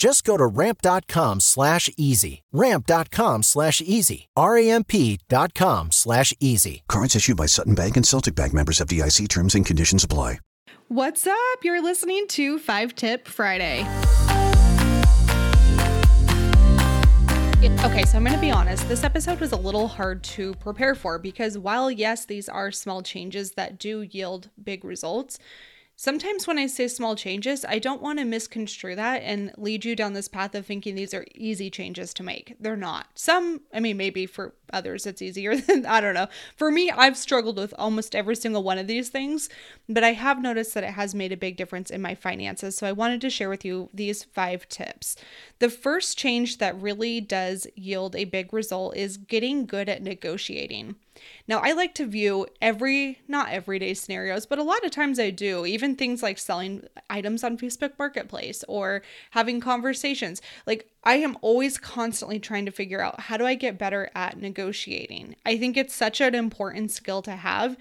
Just go to ramp.com slash easy. Ramp.com slash easy. R-A-M-P dot com slash easy. Cards issued by Sutton Bank and Celtic Bank members FDIC terms and conditions apply. What's up? You're listening to Five Tip Friday. Okay, so I'm going to be honest. This episode was a little hard to prepare for because while, yes, these are small changes that do yield big results, Sometimes when I say small changes, I don't want to misconstrue that and lead you down this path of thinking these are easy changes to make. They're not. Some, I mean, maybe for others it's easier than, I don't know. For me, I've struggled with almost every single one of these things, but I have noticed that it has made a big difference in my finances. So I wanted to share with you these five tips. The first change that really does yield a big result is getting good at negotiating. Now, I like to view every, not everyday scenarios, but a lot of times I do, even things like selling items on Facebook Marketplace or having conversations. Like, I am always constantly trying to figure out how do I get better at negotiating. I think it's such an important skill to have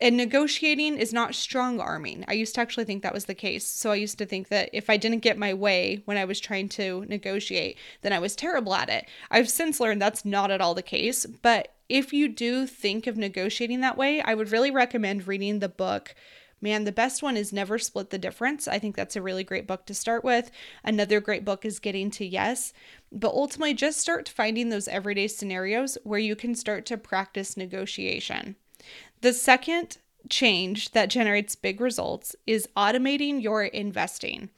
and negotiating is not strong arming. I used to actually think that was the case. So I used to think that if I didn't get my way when I was trying to negotiate, then I was terrible at it. I've since learned that's not at all the case. But if you do think of negotiating that way, I would really recommend reading the book. Man, the best one is Never Split the Difference. I think that's a really great book to start with. Another great book is Getting to Yes. But ultimately, just start finding those everyday scenarios where you can start to practice negotiation. The second change that generates big results is automating your investing.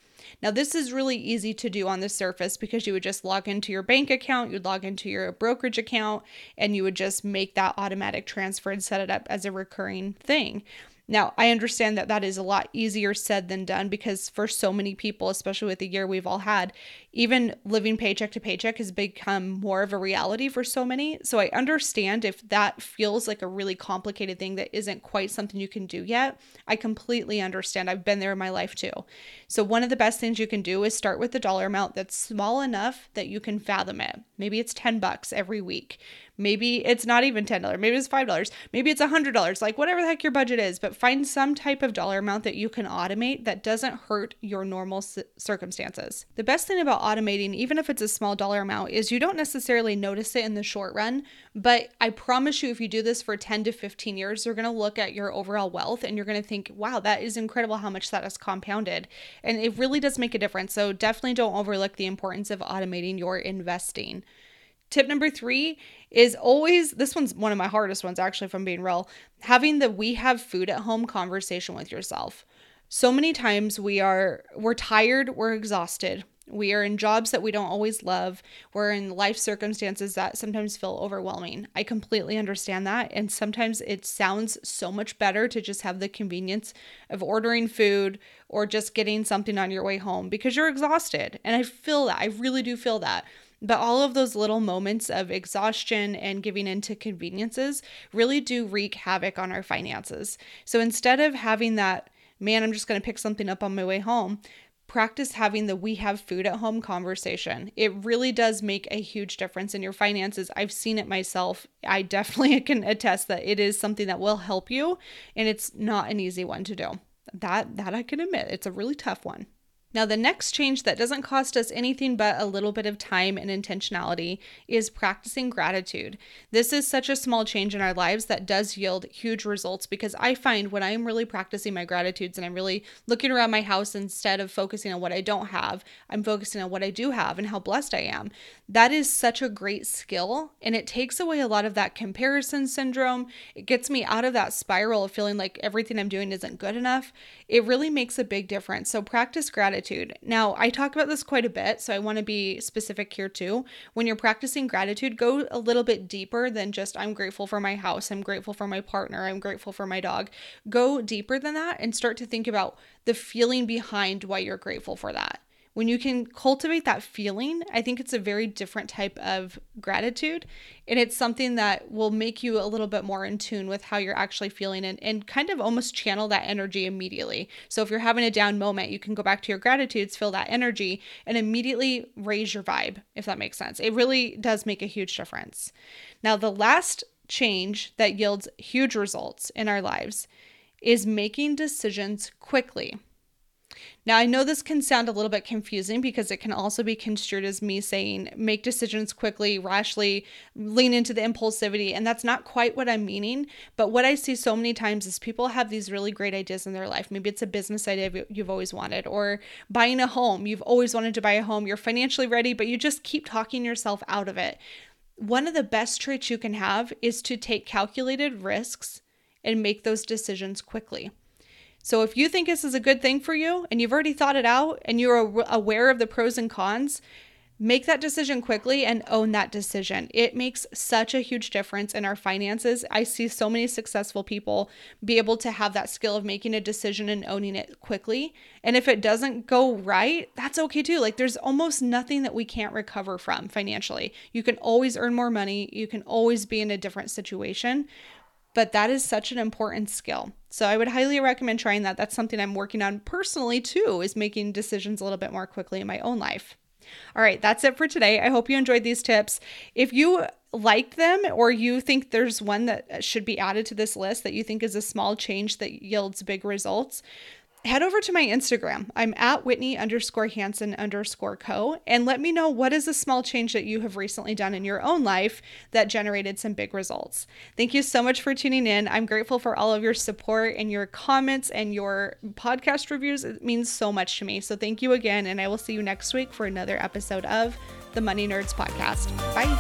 Now, this is really easy to do on the surface because you would just log into your bank account, you'd log into your brokerage account, and you would just make that automatic transfer and set it up as a recurring thing. Now, I understand that that is a lot easier said than done because for so many people, especially with the year we've all had, even living paycheck to paycheck has become more of a reality for so many. So I understand if that feels like a really complicated thing that isn't quite something you can do yet. I completely understand. I've been there in my life too. So one of the best things you can do is start with the dollar amount that's small enough that you can fathom it. Maybe it's 10 bucks every week. Maybe it's not even $10. Maybe it's $5. Maybe it's $100. Like whatever the heck your budget is, but find some type of dollar amount that you can automate that doesn't hurt your normal circumstances. The best thing about automating, even if it's a small dollar amount, is you don't necessarily notice it in the short run, but I promise you if you do this for 10 to 15 years, you're going to look at your overall wealth and you're going to think, "Wow, that is incredible how much that has compounded." And it really does make a difference. So definitely don't overlook the importance of automating your investing. Tip number three is always this one's one of my hardest ones, actually, if I'm being real having the we have food at home conversation with yourself. So many times we are we're tired, we're exhausted. We are in jobs that we don't always love. We're in life circumstances that sometimes feel overwhelming. I completely understand that. And sometimes it sounds so much better to just have the convenience of ordering food or just getting something on your way home because you're exhausted. And I feel that. I really do feel that. But all of those little moments of exhaustion and giving into conveniences really do wreak havoc on our finances. So instead of having that, man, I'm just going to pick something up on my way home, practice having the we have food at home conversation. It really does make a huge difference in your finances. I've seen it myself. I definitely can attest that it is something that will help you and it's not an easy one to do. That that I can admit. It's a really tough one. Now, the next change that doesn't cost us anything but a little bit of time and intentionality is practicing gratitude. This is such a small change in our lives that does yield huge results because I find when I'm really practicing my gratitudes and I'm really looking around my house instead of focusing on what I don't have, I'm focusing on what I do have and how blessed I am. That is such a great skill and it takes away a lot of that comparison syndrome. It gets me out of that spiral of feeling like everything I'm doing isn't good enough. It really makes a big difference. So, practice gratitude gratitude. Now, I talk about this quite a bit, so I want to be specific here too. When you're practicing gratitude, go a little bit deeper than just I'm grateful for my house, I'm grateful for my partner, I'm grateful for my dog. Go deeper than that and start to think about the feeling behind why you're grateful for that when you can cultivate that feeling, I think it's a very different type of gratitude. And it's something that will make you a little bit more in tune with how you're actually feeling and, and kind of almost channel that energy immediately. So if you're having a down moment, you can go back to your gratitudes, feel that energy, and immediately raise your vibe, if that makes sense. It really does make a huge difference. Now, the last change that yields huge results in our lives is making decisions quickly. Now, I know this can sound a little bit confusing because it can also be construed as me saying make decisions quickly, rashly, lean into the impulsivity. And that's not quite what I'm meaning. But what I see so many times is people have these really great ideas in their life. Maybe it's a business idea you've always wanted, or buying a home. You've always wanted to buy a home. You're financially ready, but you just keep talking yourself out of it. One of the best traits you can have is to take calculated risks and make those decisions quickly. So if you think this is a good thing for you and you've already thought it out and you're aware of the pros and cons, make that decision quickly and own that decision. It makes such a huge difference in our finances. I see so many successful people be able to have that skill of making a decision and owning it quickly. And if it doesn't go right, that's okay too. Like there's almost nothing that we can't recover from financially. You can always earn more money, you can always be in a different situation but that is such an important skill. So I would highly recommend trying that. That's something I'm working on personally too, is making decisions a little bit more quickly in my own life. All right, that's it for today. I hope you enjoyed these tips. If you liked them or you think there's one that should be added to this list that you think is a small change that yields big results, head over to my Instagram. I'm at Whitney underscore Hansen underscore co. And let me know what is a small change that you have recently done in your own life that generated some big results. Thank you so much for tuning in. I'm grateful for all of your support and your comments and your podcast reviews. It means so much to me. So thank you again. And I will see you next week for another episode of the Money Nerds Podcast. Bye.